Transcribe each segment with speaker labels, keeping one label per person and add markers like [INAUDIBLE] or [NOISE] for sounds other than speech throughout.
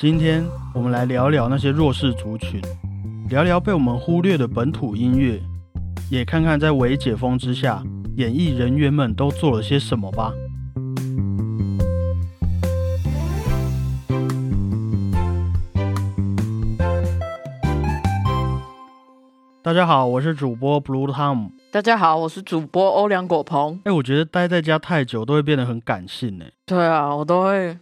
Speaker 1: 今天我们来聊聊那些弱势族群，聊聊被我们忽略的本土音乐，也看看在微解封之下，演艺人员们都做了些什么吧。大家好，我是主播 Blue Tom。
Speaker 2: 大家好，我是主播欧良果鹏。
Speaker 1: 哎、我觉得待在家太久都会变得很感性哎。
Speaker 2: 对啊，我都会。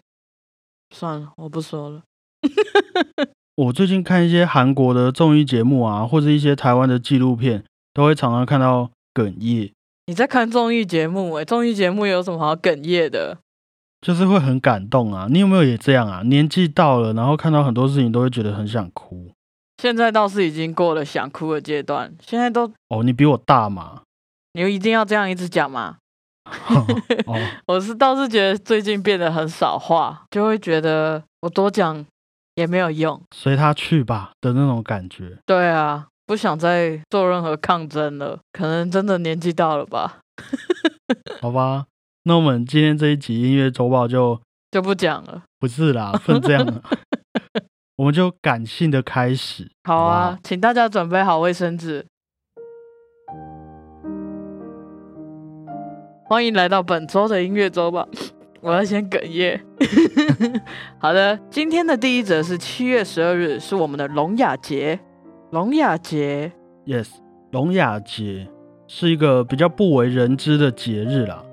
Speaker 2: 算了，我不说了。[LAUGHS]
Speaker 1: 我最近看一些韩国的综艺节目啊，或者一些台湾的纪录片，都会常常看到哽咽，
Speaker 2: 你在看综艺节目、欸？综艺节目有什么好哽咽的？
Speaker 1: 就是会很感动啊。你有没有也这样啊？年纪到了，然后看到很多事情都会觉得很想哭。
Speaker 2: 现在倒是已经过了想哭的阶段。现在都，
Speaker 1: 哦，你比我大嘛？
Speaker 2: 你一定要这样一直讲吗？[LAUGHS]
Speaker 1: 哦，[LAUGHS]
Speaker 2: 我是倒是觉得最近变得很少话，就会觉得我多讲也没有用。
Speaker 1: 随他去吧的那种感觉。
Speaker 2: 对啊，不想再做任何抗争了，可能真的年纪到了吧，[LAUGHS]
Speaker 1: 好吧，那我们今天这一集音乐周报就 [LAUGHS]
Speaker 2: 就不讲了。
Speaker 1: 不是啦，不能这样了，[LAUGHS] 我们就感性的开始。
Speaker 2: 好
Speaker 1: 不
Speaker 2: 啊，请大家准备好卫生纸。欢迎来到本周的音乐周报。我要先哽咽。[LAUGHS] 好的，今天的第一则是七月十二日，是我们的聋哑节。聋哑节
Speaker 1: ，Yes，聋哑节是一个比较不为人知的节日啦。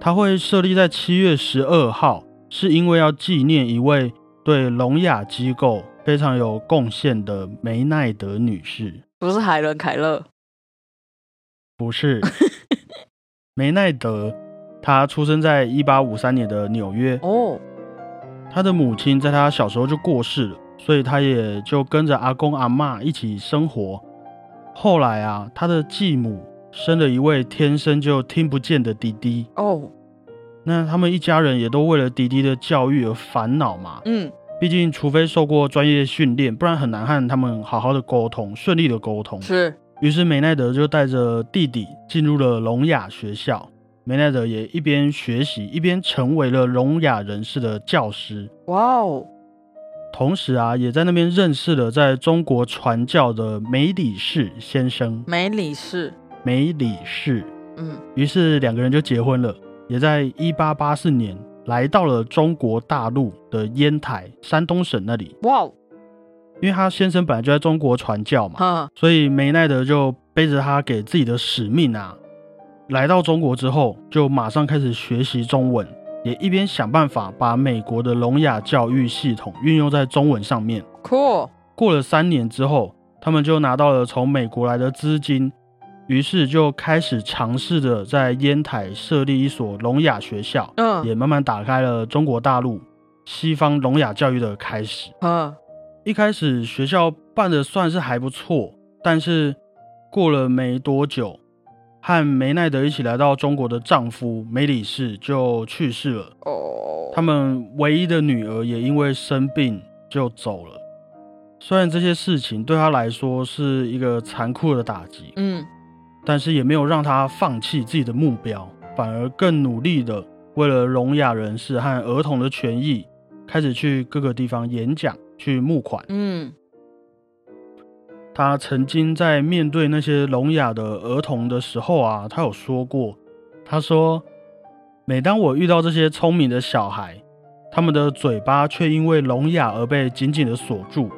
Speaker 1: 它会设立在七月十二号，是因为要纪念一位对聋哑机构非常有贡献的梅奈德女士。
Speaker 2: 不是海伦凯勒。
Speaker 1: 不是，[LAUGHS] 梅奈德，她出生在一八五三年的纽约。
Speaker 2: 哦，
Speaker 1: 他的母亲在他小时候就过世了，所以他也就跟着阿公阿妈一起生活。后来啊，他的继母生了一位天生就听不见的弟弟，
Speaker 2: 哦，
Speaker 1: 那他们一家人也都为了弟弟的教育而烦恼嘛。
Speaker 2: 嗯，
Speaker 1: 毕竟，除非受过专业训练，不然很难和他们好好的沟通，顺利的沟通。
Speaker 2: 是，
Speaker 1: 于是梅奈德就带着弟弟进入了聋哑学校。梅奈德也一边学习，一边成为了聋哑人士的教师。
Speaker 2: 哇哦，
Speaker 1: 同时啊，也在那边认识了在中国传教的梅里士先生。
Speaker 2: 梅里士，
Speaker 1: 梅里士，
Speaker 2: 嗯，
Speaker 1: 于是两个人就结婚了，也在一八八四年来到了中国大陆的烟台，山东省那里。
Speaker 2: 哇哦，
Speaker 1: 因为他先生本来就在中国传教嘛，所以梅奈德就背着他给自己的使命啊，来到中国之后，就马上开始学习中文，也一边想办法把美国的聋哑教育系统运用在中文上面。
Speaker 2: Cool，
Speaker 1: 过了三年之后，他们就拿到了从美国来的资金，于是就开始尝试着在烟台设立一所聋哑学校，
Speaker 2: 嗯，
Speaker 1: 也慢慢打开了中国大陆西方聋哑教育的开始。
Speaker 2: 嗯，
Speaker 1: 一开始学校办的算是还不错，但是过了没多久，和梅奈德一起来到中国的丈夫梅里士就去世了，
Speaker 2: 哦，
Speaker 1: 他们唯一的女儿也因为生病就走了。虽然这些事情对他来说是一个残酷的打击，
Speaker 2: 嗯，
Speaker 1: 但是也没有让他放弃自己的目标，反而更努力的为了聋哑人士和儿童的权益，开始去各个地方演讲，去募款。
Speaker 2: 嗯，
Speaker 1: 他曾经在面对那些聋哑的儿童的时候啊，他有说过，他说：“每当我遇到这些聪明的小孩，他们的嘴巴却因为聋哑而被紧紧的锁住，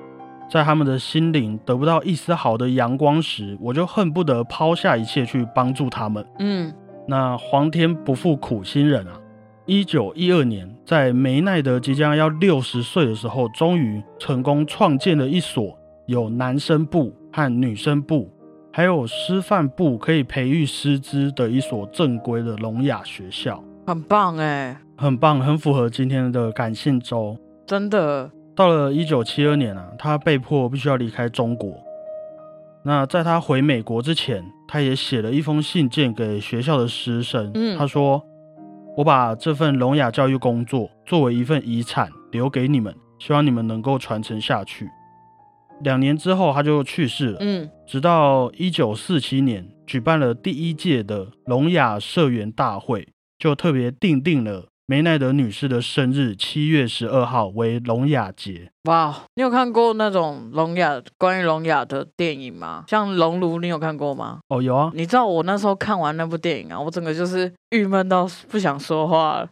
Speaker 1: 在他们的心灵得不到一丝好的阳光时，我就恨不得抛下一切去帮助他们。
Speaker 2: 嗯，
Speaker 1: 那皇天不负苦心人啊！一九一二年，在梅奈德即将要六十岁的时候，终于成功创建了一所有男生部和女生部，还有师范部可以培育师资的一所正规的聋哑学校，
Speaker 2: 很棒哎，
Speaker 1: 很棒，很符合今天的感性周。
Speaker 2: 真的，
Speaker 1: 到了一九七二年啊，他被迫必须要离开中国。那在他回美国之前，他也写了一封信件给学校的师生。
Speaker 2: 嗯
Speaker 1: 他说：“我把这份聋哑教育工作作为一份遗产留给你们，希望你们能够传承下去。”两年之后，他就去世了。
Speaker 2: 嗯，
Speaker 1: 直到一九四七年举办了第一届的聋哑社员大会，就特别定定了梅奈德女士的生日七月十二号为聋哑节。
Speaker 2: 哇，你有看过那种聋哑关于聋哑的电影吗？像《熔炉》，你有看过吗？
Speaker 1: 哦，有啊。
Speaker 2: 你知道我那时候看完那部电影啊，我整个就是郁闷到不想说话了。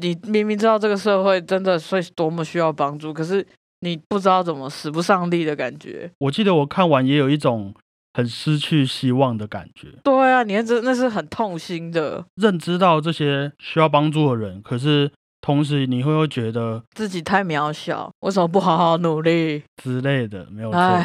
Speaker 2: 你明明知道这个社会真的是多么需要帮助，可是你不知道怎么使不上力的感觉。
Speaker 1: 我记得我看完也有一种很失去希望的感觉。
Speaker 2: 对啊，你看这那是很痛心的。
Speaker 1: 认知到这些需要帮助的人，可是。同时，你会会觉得
Speaker 2: 自己太渺小，为什么不好好努力
Speaker 1: 之类的？没有错。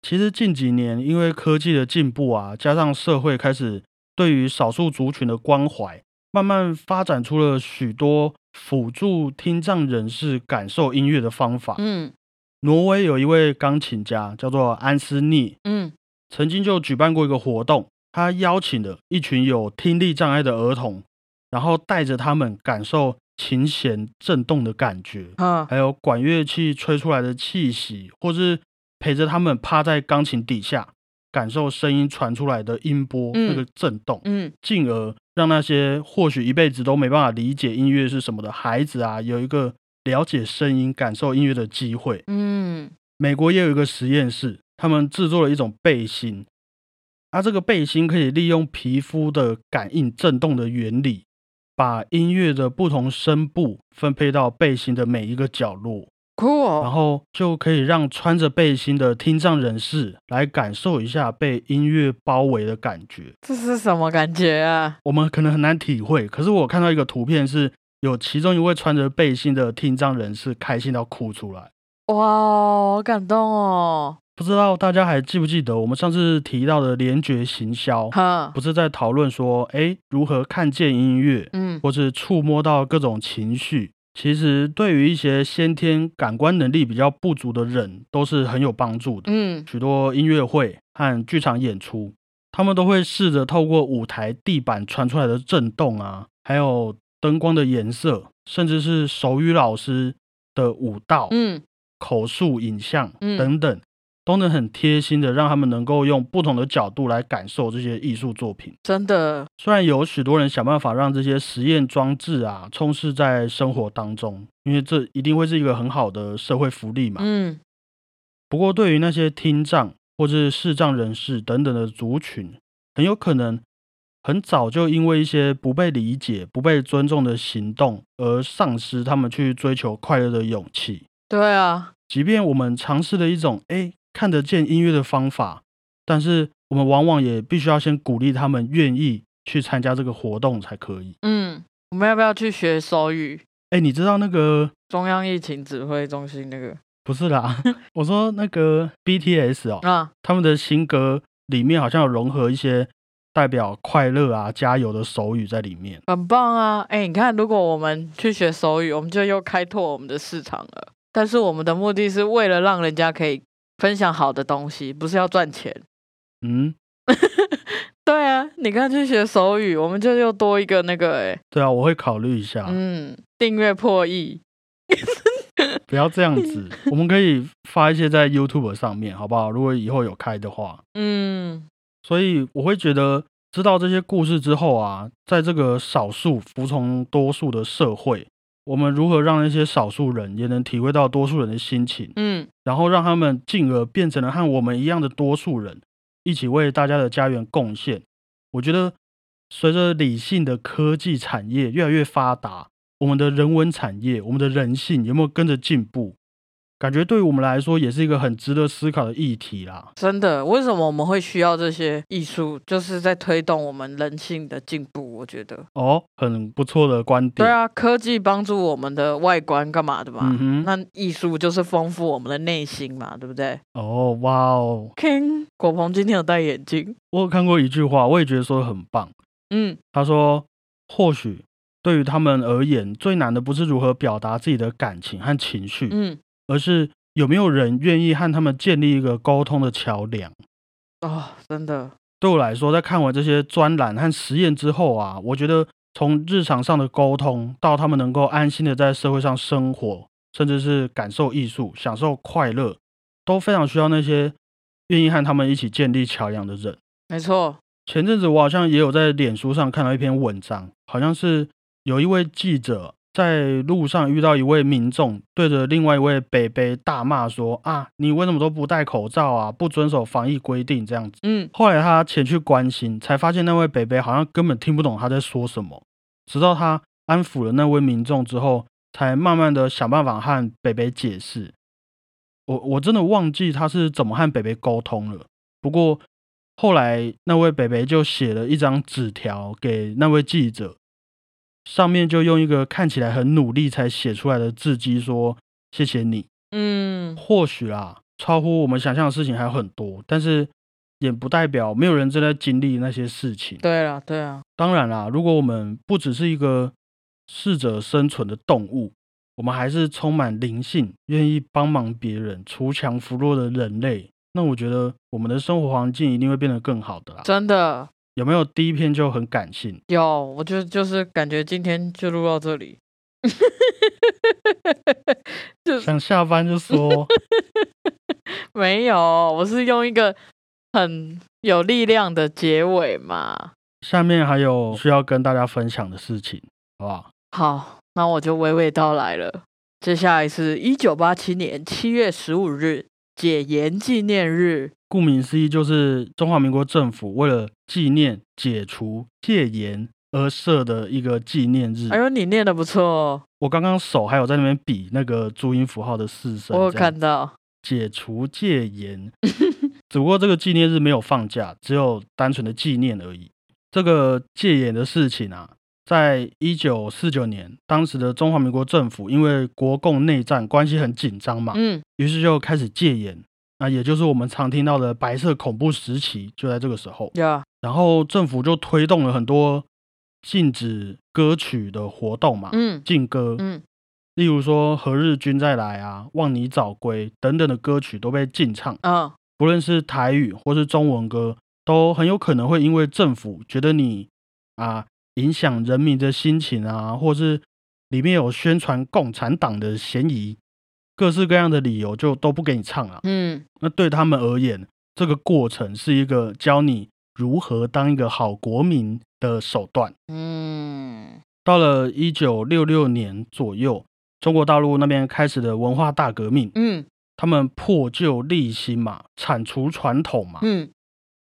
Speaker 1: 其实近几年，因为科技的进步啊，加上社会开始对于少数族群的关怀，慢慢发展出了许多辅助听障人士感受音乐的方法。嗯，挪威有一位钢琴家叫做安斯尼，嗯，曾经就举办过一个活动，他邀请了一群有听力障碍的儿童，然后带着他们感受。琴弦震动的感觉，嗯，还有管乐器吹出来的气息，或是陪着他们趴在钢琴底下，感受声音传出来的音波那个震动，嗯，进而让那些或许一辈子都没办法理解音乐是什么的孩子啊，有一个了解声音、感受音乐的机会。嗯，美国也有一个实验室，他们制作了一种背心，啊，这个背心可以利用皮肤的感应震动的原理。把音乐的不同声部分配到背心的每一个角落，
Speaker 2: 酷哦！
Speaker 1: 然后就可以让穿着背心的听障人士来感受一下被音乐包围的感觉。
Speaker 2: 这是什么感觉啊？
Speaker 1: 我们可能很难体会。可是我看到一个图片，是有其中一位穿着背心的听障人士开心到哭出来。
Speaker 2: 哇，好感动哦！
Speaker 1: 不知道大家还记不记得我们上次提到的联觉行销？哈，不是在讨论说，哎，如何看见音乐，嗯，或是触摸到各种情绪？其实对于一些先天感官能力比较不足的人，都是很有帮助的。嗯，许多音乐会和剧场演出，他们都会试着透过舞台地板传出来的震动啊，还有灯光的颜色，甚至是手语老师的舞蹈，嗯，口述影像等等。都能很贴心的让他们能够用不同的角度来感受这些艺术作品。
Speaker 2: 真的，
Speaker 1: 虽然有许多人想办法让这些实验装置啊充斥在生活当中，因为这一定会是一个很好的社会福利嘛。嗯。不过，对于那些听障或是视障人士等等的族群，很有可能很早就因为一些不被理解、不被尊重的行动而丧失他们去追求快乐的勇气。
Speaker 2: 对啊，
Speaker 1: 即便我们尝试了一种哎。看得见音乐的方法，但是我们往往也必须要先鼓励他们愿意去参加这个活动才可以。
Speaker 2: 嗯，我们要不要去学手语？
Speaker 1: 哎，你知道那个
Speaker 2: 中央疫情指挥中心那个？
Speaker 1: 不是啦，[LAUGHS] 我说那个 BTS 哦，啊，他们的新歌里面好像有融合一些代表快乐啊、加油的手语在里面，
Speaker 2: 很棒啊！哎，你看，如果我们去学手语，我们就又开拓我们的市场了。但是我们的目的是为了让人家可以。分享好的东西不是要赚钱，嗯，[LAUGHS] 对啊，你刚去学手语，我们就又多一个那个哎，
Speaker 1: 对啊，我会考虑一下，
Speaker 2: 嗯，订阅破亿，
Speaker 1: 不要这样子，我们可以发一些在 YouTube 上面，好不好？如果以后有开的话，嗯，所以我会觉得知道这些故事之后啊，在这个少数服从多数的社会。我们如何让那些少数人也能体会到多数人的心情？嗯，然后让他们进而变成了和我们一样的多数人，一起为大家的家园贡献。我觉得，随着理性的科技产业越来越发达，我们的人文产业，我们的人性有没有跟着进步？感觉对于我们来说也是一个很值得思考的议题啦。
Speaker 2: 真的，为什么我们会需要这些艺术？就是在推动我们人性的进步。我觉得
Speaker 1: 哦，很不错的观点。
Speaker 2: 对啊，科技帮助我们的外观干嘛的嘛？那艺术就是丰富我们的内心嘛，对不对？
Speaker 1: 哦，哇哦
Speaker 2: ，King 果鹏今天有戴眼镜。
Speaker 1: 我有看过一句话，我也觉得说的很棒。嗯，他说，或许对于他们而言，最难的不是如何表达自己的感情和情绪。嗯。而是有没有人愿意和他们建立一个沟通的桥梁？
Speaker 2: 哦，真的，
Speaker 1: 对我来说，在看完这些专栏和实验之后啊，我觉得从日常上的沟通到他们能够安心的在社会上生活，甚至是感受艺术、享受快乐，都非常需要那些愿意和他们一起建立桥梁的人。
Speaker 2: 没错，
Speaker 1: 前阵子我好像也有在脸书上看到一篇文章，好像是有一位记者。在路上遇到一位民众，对着另外一位北北大骂说：“啊，你为什么都不戴口罩啊？不遵守防疫规定这样子。”嗯，后来他前去关心，才发现那位北北好像根本听不懂他在说什么。直到他安抚了那位民众之后，才慢慢的想办法和北北解释。我我真的忘记他是怎么和北北沟通了。不过后来那位北北就写了一张纸条给那位记者。上面就用一个看起来很努力才写出来的字迹说：“谢谢你。”嗯，或许啊，超乎我们想象的事情还有很多，但是也不代表没有人正在经历那些事情。
Speaker 2: 对啊，对啊。
Speaker 1: 当然啦，如果我们不只是一个适者生存的动物，我们还是充满灵性、愿意帮忙别人、锄强扶弱的人类，那我觉得我们的生活环境一定会变得更好的啦。
Speaker 2: 真的。
Speaker 1: 有没有第一篇就很感性？
Speaker 2: 有，我就就是感觉今天就录到这里，[LAUGHS]
Speaker 1: 想下班就说。[LAUGHS]
Speaker 2: 没有，我是用一个很有力量的结尾嘛。
Speaker 1: 下面还有需要跟大家分享的事情，好不好？
Speaker 2: 好，那我就娓娓道来了。接下来是一九八七年七月十五日，解严纪念日。
Speaker 1: 顾名思义，就是中华民国政府为了纪念解除戒严而设的一个纪念日。
Speaker 2: 哎呦，你念的不错哦！
Speaker 1: 我刚刚手还有在那边比那个注音符号的四声。
Speaker 2: 我有看到
Speaker 1: 解除戒严，[LAUGHS] 只不过这个纪念日没有放假，只有单纯的纪念而已。这个戒严的事情啊，在一九四九年，当时的中华民国政府因为国共内战关系很紧张嘛，嗯，于是就开始戒严。那也就是我们常听到的白色恐怖时期，就在这个时候。然后政府就推动了很多禁止歌曲的活动嘛，嗯，禁歌，嗯，例如说《何日君再来》啊，《望你早归》等等的歌曲都被禁唱。嗯，不论是台语或是中文歌，都很有可能会因为政府觉得你啊影响人民的心情啊，或是里面有宣传共产党的嫌疑。各式各样的理由就都不给你唱了。嗯，那对他们而言，这个过程是一个教你如何当一个好国民的手段。嗯，到了一九六六年左右，中国大陆那边开始的文化大革命。嗯，他们破旧立新嘛，铲除传统嘛。嗯，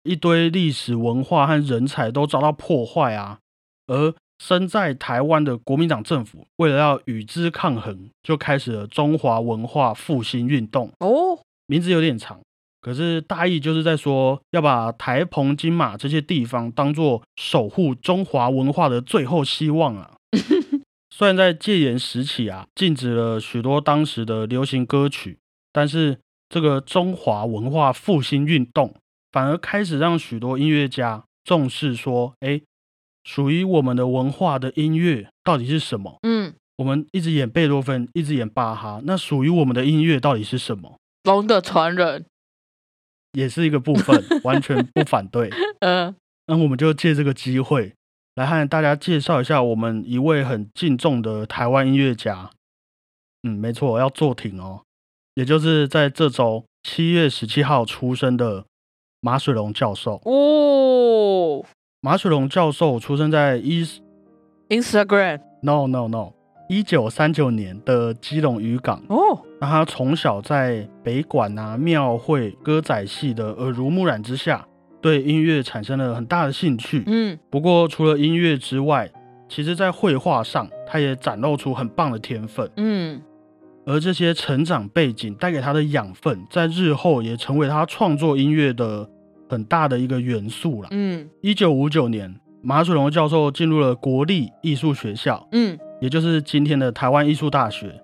Speaker 1: 一堆历史文化和人才都遭到破坏啊，而。身在台湾的国民党政府，为了要与之抗衡，就开始了中华文化复兴运动。哦，名字有点长，可是大意就是在说要把台澎金马这些地方当做守护中华文化的最后希望啊。[LAUGHS] 虽然在戒严时期啊，禁止了许多当时的流行歌曲，但是这个中华文化复兴运动反而开始让许多音乐家重视说，哎。属于我们的文化的音乐到底是什么？嗯，我们一直演贝多芬，一直演巴哈，那属于我们的音乐到底是什么？
Speaker 2: 龙的传人
Speaker 1: 也是一个部分，[LAUGHS] 完全不反对。嗯，那我们就借这个机会来和大家介绍一下我们一位很敬重的台湾音乐家。嗯，没错，要坐挺哦，也就是在这周七月十七号出生的马水龙教授哦。马水龙教授出生在一
Speaker 2: Instagram
Speaker 1: No No No 一九三九年的基隆渔港哦。那他从小在北管啊庙会歌仔戏的耳濡目染之下，对音乐产生了很大的兴趣。嗯，不过除了音乐之外，其实在绘画上他也展露出很棒的天分。嗯，而这些成长背景带给他的养分，在日后也成为他创作音乐的。很大的一个元素了。嗯，一九五九年，马水龙教授进入了国立艺术学校，嗯，也就是今天的台湾艺术大学。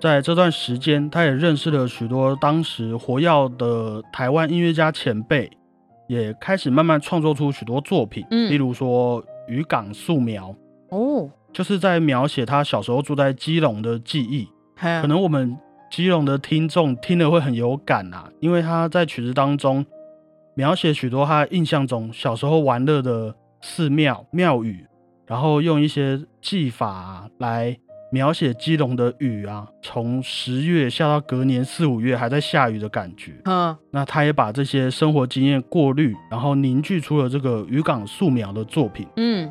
Speaker 1: 在这段时间，他也认识了许多当时活跃的台湾音乐家前辈，也开始慢慢创作出许多作品。嗯，例如说《渔港素描》哦，就是在描写他小时候住在基隆的记忆。可能我们基隆的听众听了会很有感啊，因为他在曲子当中。描写许多他印象中小时候玩乐的寺庙庙宇，然后用一些技法来描写基隆的雨啊，从十月下到隔年四五月还在下雨的感觉。嗯，那他也把这些生活经验过滤，然后凝聚出了这个渔港素描的作品。嗯，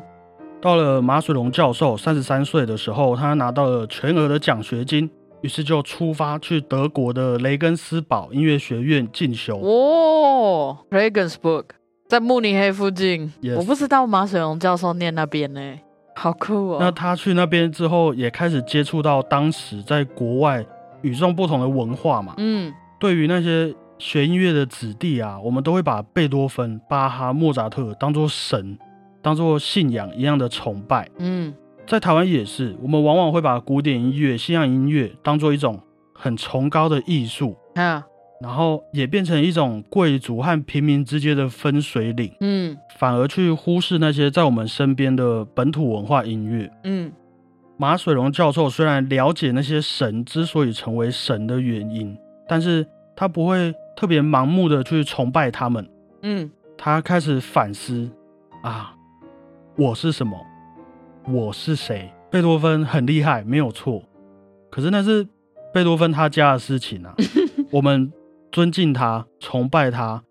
Speaker 1: 到了马水龙教授三十三岁的时候，他拿到了全额的奖学金，于是就出发去德国的雷根斯堡音乐学院进修。
Speaker 2: 哦，Regensburg 在慕尼黑附近。我不知道马水龙教授念那边呢，好酷哦。
Speaker 1: 那他去那边之后，也开始接触到当时在国外与众不同的文化嘛。嗯，对于那些学音乐的子弟啊，我们都会把贝多芬、巴哈、莫扎特当做神。当做信仰一样的崇拜，嗯，在台湾也是，我们往往会把古典音乐、西洋音乐当做一种很崇高的艺术，啊，然后也变成一种贵族和平民之间的分水岭，嗯，反而去忽视那些在我们身边的本土文化音乐，嗯，马水龙教授虽然了解那些神之所以成为神的原因，但是他不会特别盲目的去崇拜他们，嗯，他开始反思啊。我是什么？我是谁？贝多芬很厉害，没有错。可是那是贝多芬他家的事情啊。[LAUGHS] 我们尊敬他、崇拜他，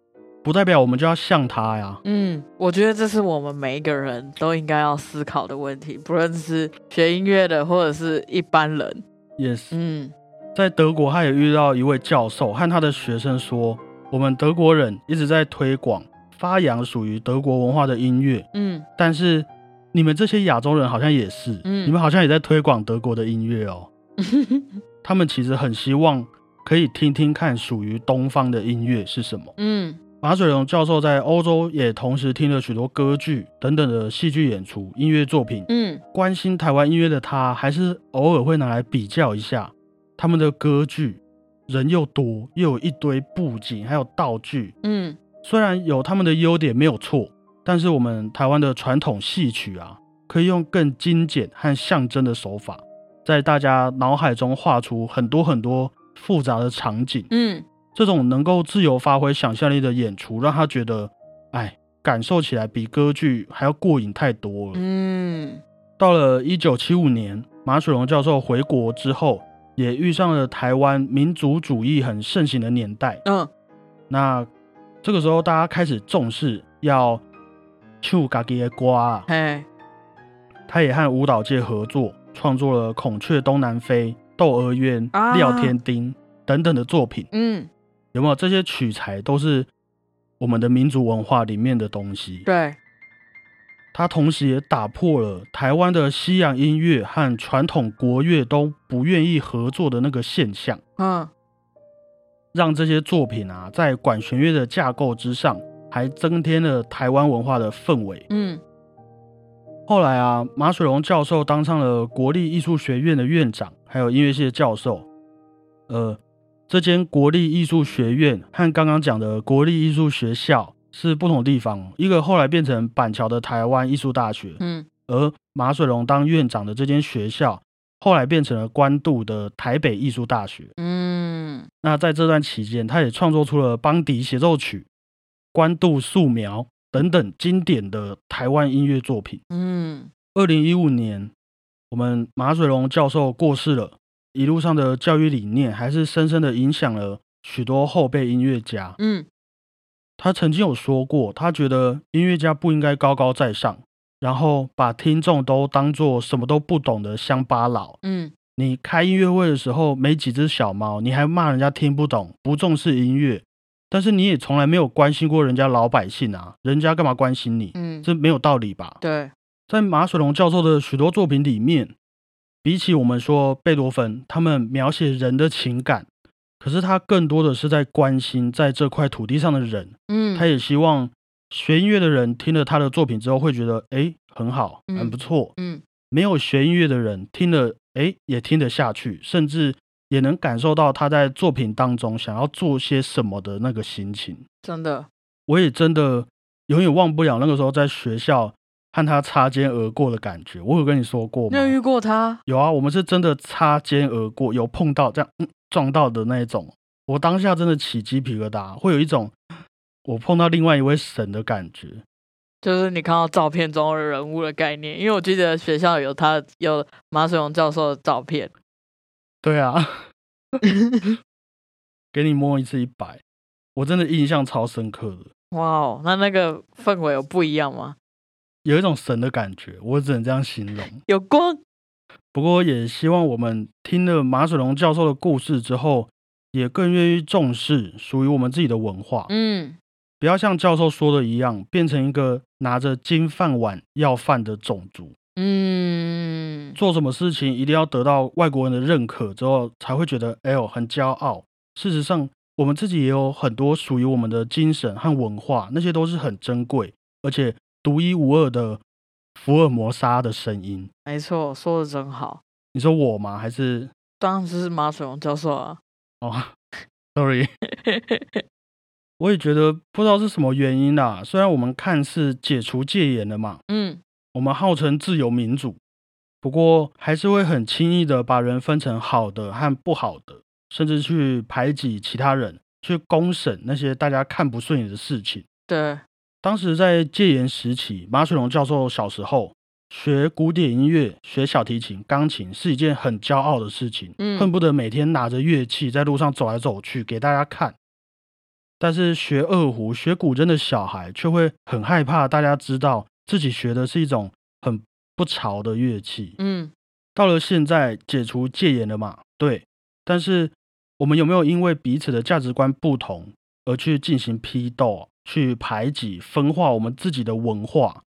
Speaker 1: 不代表我们就要像他呀。
Speaker 2: 嗯，我觉得这是我们每一个人都应该要思考的问题，不论是学音乐的，或者是一般人。
Speaker 1: 也是。嗯，在德国，他也遇到一位教授和他的学生说：“我们德国人一直在推广。”发扬属于德国文化的音乐，嗯，但是你们这些亚洲人好像也是，嗯，你们好像也在推广德国的音乐哦。[LAUGHS] 他们其实很希望可以听听看属于东方的音乐是什么。嗯，马水龙教授在欧洲也同时听了许多歌剧等等的戏剧演出、音乐作品。嗯，关心台湾音乐的他，还是偶尔会拿来比较一下他们的歌剧，人又多，又有一堆布景，还有道具。嗯。虽然有他们的优点没有错，但是我们台湾的传统戏曲啊，可以用更精简和象征的手法，在大家脑海中画出很多很多复杂的场景。嗯，这种能够自由发挥想象力的演出，让他觉得，哎，感受起来比歌剧还要过瘾太多了。嗯，到了一九七五年，马水龙教授回国之后，也遇上了台湾民族主义很盛行的年代。嗯，那。这个时候，大家开始重视要唱家己的歌。嘿，他也和舞蹈界合作，创作了《孔雀东南飞》《窦娥冤》《廖天丁》等等的作品。嗯，有没有这些取材都是我们的民族文化里面的东西？
Speaker 2: 对。
Speaker 1: 他同时也打破了台湾的西洋音乐和传统国乐都不愿意合作的那个现象。嗯。让这些作品啊，在管弦乐的架构之上，还增添了台湾文化的氛围。嗯，后来啊，马水龙教授当上了国立艺术学院的院长，还有音乐系的教授。呃，这间国立艺术学院和刚刚讲的国立艺术学校是不同地方，一个后来变成板桥的台湾艺术大学。嗯，而马水龙当院长的这间学校。后来变成了关渡的台北艺术大学。嗯，那在这段期间，他也创作出了邦迪协奏曲、关渡素描等等经典的台湾音乐作品。嗯，二零一五年，我们马水龙教授过世了，一路上的教育理念还是深深的影响了许多后辈音乐家。嗯，他曾经有说过，他觉得音乐家不应该高高在上。然后把听众都当做什么都不懂的乡巴佬。嗯，你开音乐会的时候没几只小猫，你还骂人家听不懂、不重视音乐，但是你也从来没有关心过人家老百姓啊，人家干嘛关心你？嗯，这没有道理吧？
Speaker 2: 对，
Speaker 1: 在马水龙教授的许多作品里面，比起我们说贝多芬，他们描写人的情感，可是他更多的是在关心在这块土地上的人。嗯，他也希望。学音乐的人听了他的作品之后，会觉得哎很好，很不错。嗯，没有学音乐的人听了哎也听得下去，甚至也能感受到他在作品当中想要做些什么的那个心情。
Speaker 2: 真的，
Speaker 1: 我也真的永远忘不了那个时候在学校和他擦肩而过的感觉。我有跟你说过吗？
Speaker 2: 有遇过他？
Speaker 1: 有啊，我们是真的擦肩而过，有碰到这样撞到的那一种。我当下真的起鸡皮疙瘩，会有一种。我碰到另外一位神的感觉，
Speaker 2: 就是你看到照片中的人物的概念，因为我记得学校有他有马水龙教授的照片。
Speaker 1: 对啊，[LAUGHS] 给你摸一次一百，我真的印象超深刻的。
Speaker 2: 哇哦，那那个氛围有不一样吗？
Speaker 1: 有一种神的感觉，我只能这样形容。
Speaker 2: 有光。
Speaker 1: 不过也希望我们听了马水龙教授的故事之后，也更愿意重视属于我们自己的文化。嗯，不要像教授说的一样，变成一个拿着金饭碗要饭的种族。嗯，做什么事情一定要得到外国人的认可之后，才会觉得哎呦很骄傲。事实上，我们自己也有很多属于我们的精神和文化，那些都是很珍贵而且独一无二的。福尔摩沙的声音，
Speaker 2: 没错，说的真好。
Speaker 1: 你说我吗？还是
Speaker 2: 当然是马水龙教授啊。
Speaker 1: 哦，sorry，[LAUGHS] 我也觉得不知道是什么原因啦。虽然我们看似解除戒严了嘛，嗯，我们号称自由民主，不过还是会很轻易的把人分成好的和不好的，甚至去排挤其他人，去公审那些大家看不顺眼的事情。
Speaker 2: 对。
Speaker 1: 当时在戒严时期，马水龙教授小时候学古典音乐、学小提琴、钢琴是一件很骄傲的事情，恨不得每天拿着乐器在路上走来走去给大家看。但是学二胡、学古筝的小孩却会很害怕大家知道自己学的是一种很不潮的乐器。嗯，到了现在解除戒严了嘛？对，但是我们有没有因为彼此的价值观不同而去进行批斗？去排挤、分化我们自己的文化，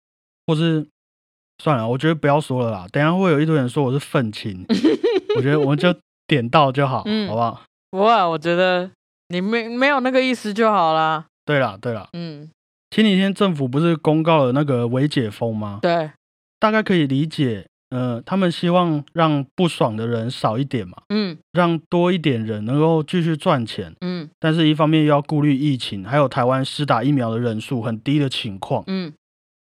Speaker 1: 或是算了，我觉得不要说了啦。等下会有一堆人说我是愤青，[LAUGHS] 我觉得我们就点到就好，好不好？
Speaker 2: 不会，我觉得你没没有那个意思就好啦。
Speaker 1: 对啦，对啦，嗯，前几天政府不是公告了那个微解封吗？
Speaker 2: 对，
Speaker 1: 大概可以理解。呃，他们希望让不爽的人少一点嘛，嗯，让多一点人能够继续赚钱，嗯，但是一方面又要顾虑疫情，还有台湾施打疫苗的人数很低的情况，嗯，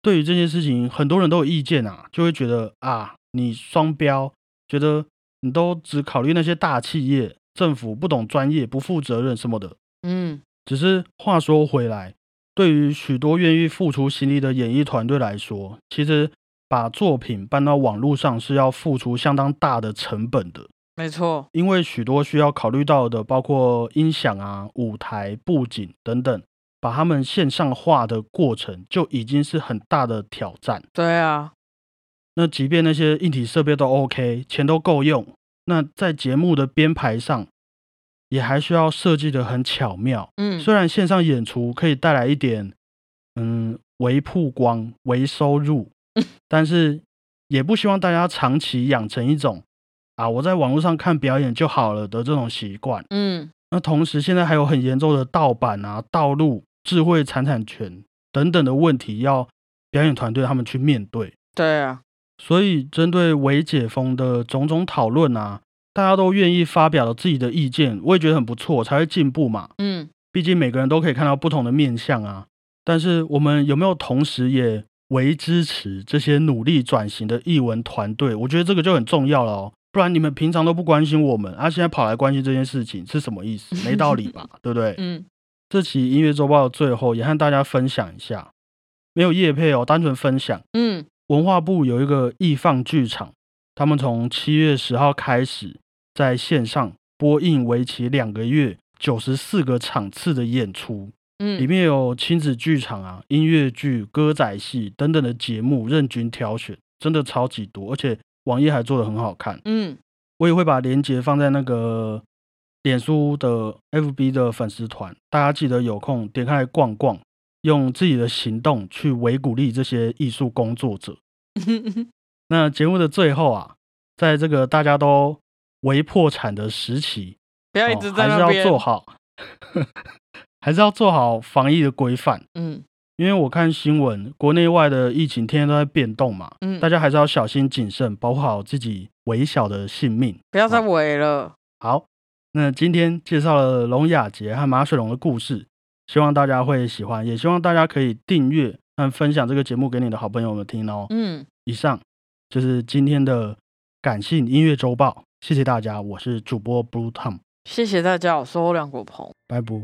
Speaker 1: 对于这件事情，很多人都有意见啊，就会觉得啊，你双标，觉得你都只考虑那些大企业，政府不懂专业，不负责任什么的，嗯，只是话说回来，对于许多愿意付出心力的演艺团队来说，其实。把作品搬到网络上是要付出相当大的成本的，
Speaker 2: 没错，
Speaker 1: 因为许多需要考虑到的，包括音响啊、舞台布景等等，把他们线上化的过程就已经是很大的挑战。
Speaker 2: 对啊，
Speaker 1: 那即便那些硬体设备都 OK，钱都够用，那在节目的编排上，也还需要设计的很巧妙。嗯，虽然线上演出可以带来一点，嗯，微曝光、微收入。但是也不希望大家长期养成一种啊，我在网络上看表演就好了的这种习惯。嗯，那同时现在还有很严重的盗版啊、道路、智慧财产权等等的问题，要表演团队他们去面对。
Speaker 2: 对啊，
Speaker 1: 所以针对伪解封的种种讨论啊，大家都愿意发表了自己的意见，我也觉得很不错，才会进步嘛。嗯，毕竟每个人都可以看到不同的面相啊。但是我们有没有同时也？为支持这些努力转型的译文团队，我觉得这个就很重要了哦。不然你们平常都不关心我们，啊，现在跑来关心这件事情是什么意思？[LAUGHS] 没道理吧，对不对？嗯。这期音乐周报的最后也和大家分享一下，没有叶配哦，单纯分享。嗯。文化部有一个易放剧场，他们从七月十号开始在线上播映为期两个月、九十四个场次的演出。嗯，里面有亲子剧场啊、音乐剧、歌仔戏等等的节目，任君挑选，真的超级多，而且网页还做的很好看。嗯，我也会把链接放在那个脸书的 FB 的粉丝团，大家记得有空点开来逛逛，用自己的行动去为鼓励这些艺术工作者。[LAUGHS] 那节目的最后啊，在这个大家都为破产的时期，
Speaker 2: 不要一直在
Speaker 1: 那边，还是要做好。[LAUGHS] 还是要做好防疫的规范，嗯，因为我看新闻，国内外的疫情天天都在变动嘛，嗯，大家还是要小心谨慎，保护好自己微小的性命，
Speaker 2: 不要再围了。
Speaker 1: 好，那今天介绍了龙雅杰和马水龙的故事，希望大家会喜欢，也希望大家可以订阅和分享这个节目给你的好朋友们听哦。嗯，以上就是今天的感性音乐周报，谢谢大家，我是主播 Blue Tom，
Speaker 2: 谢谢大家，我是欧阳国鹏，
Speaker 1: 拜拜。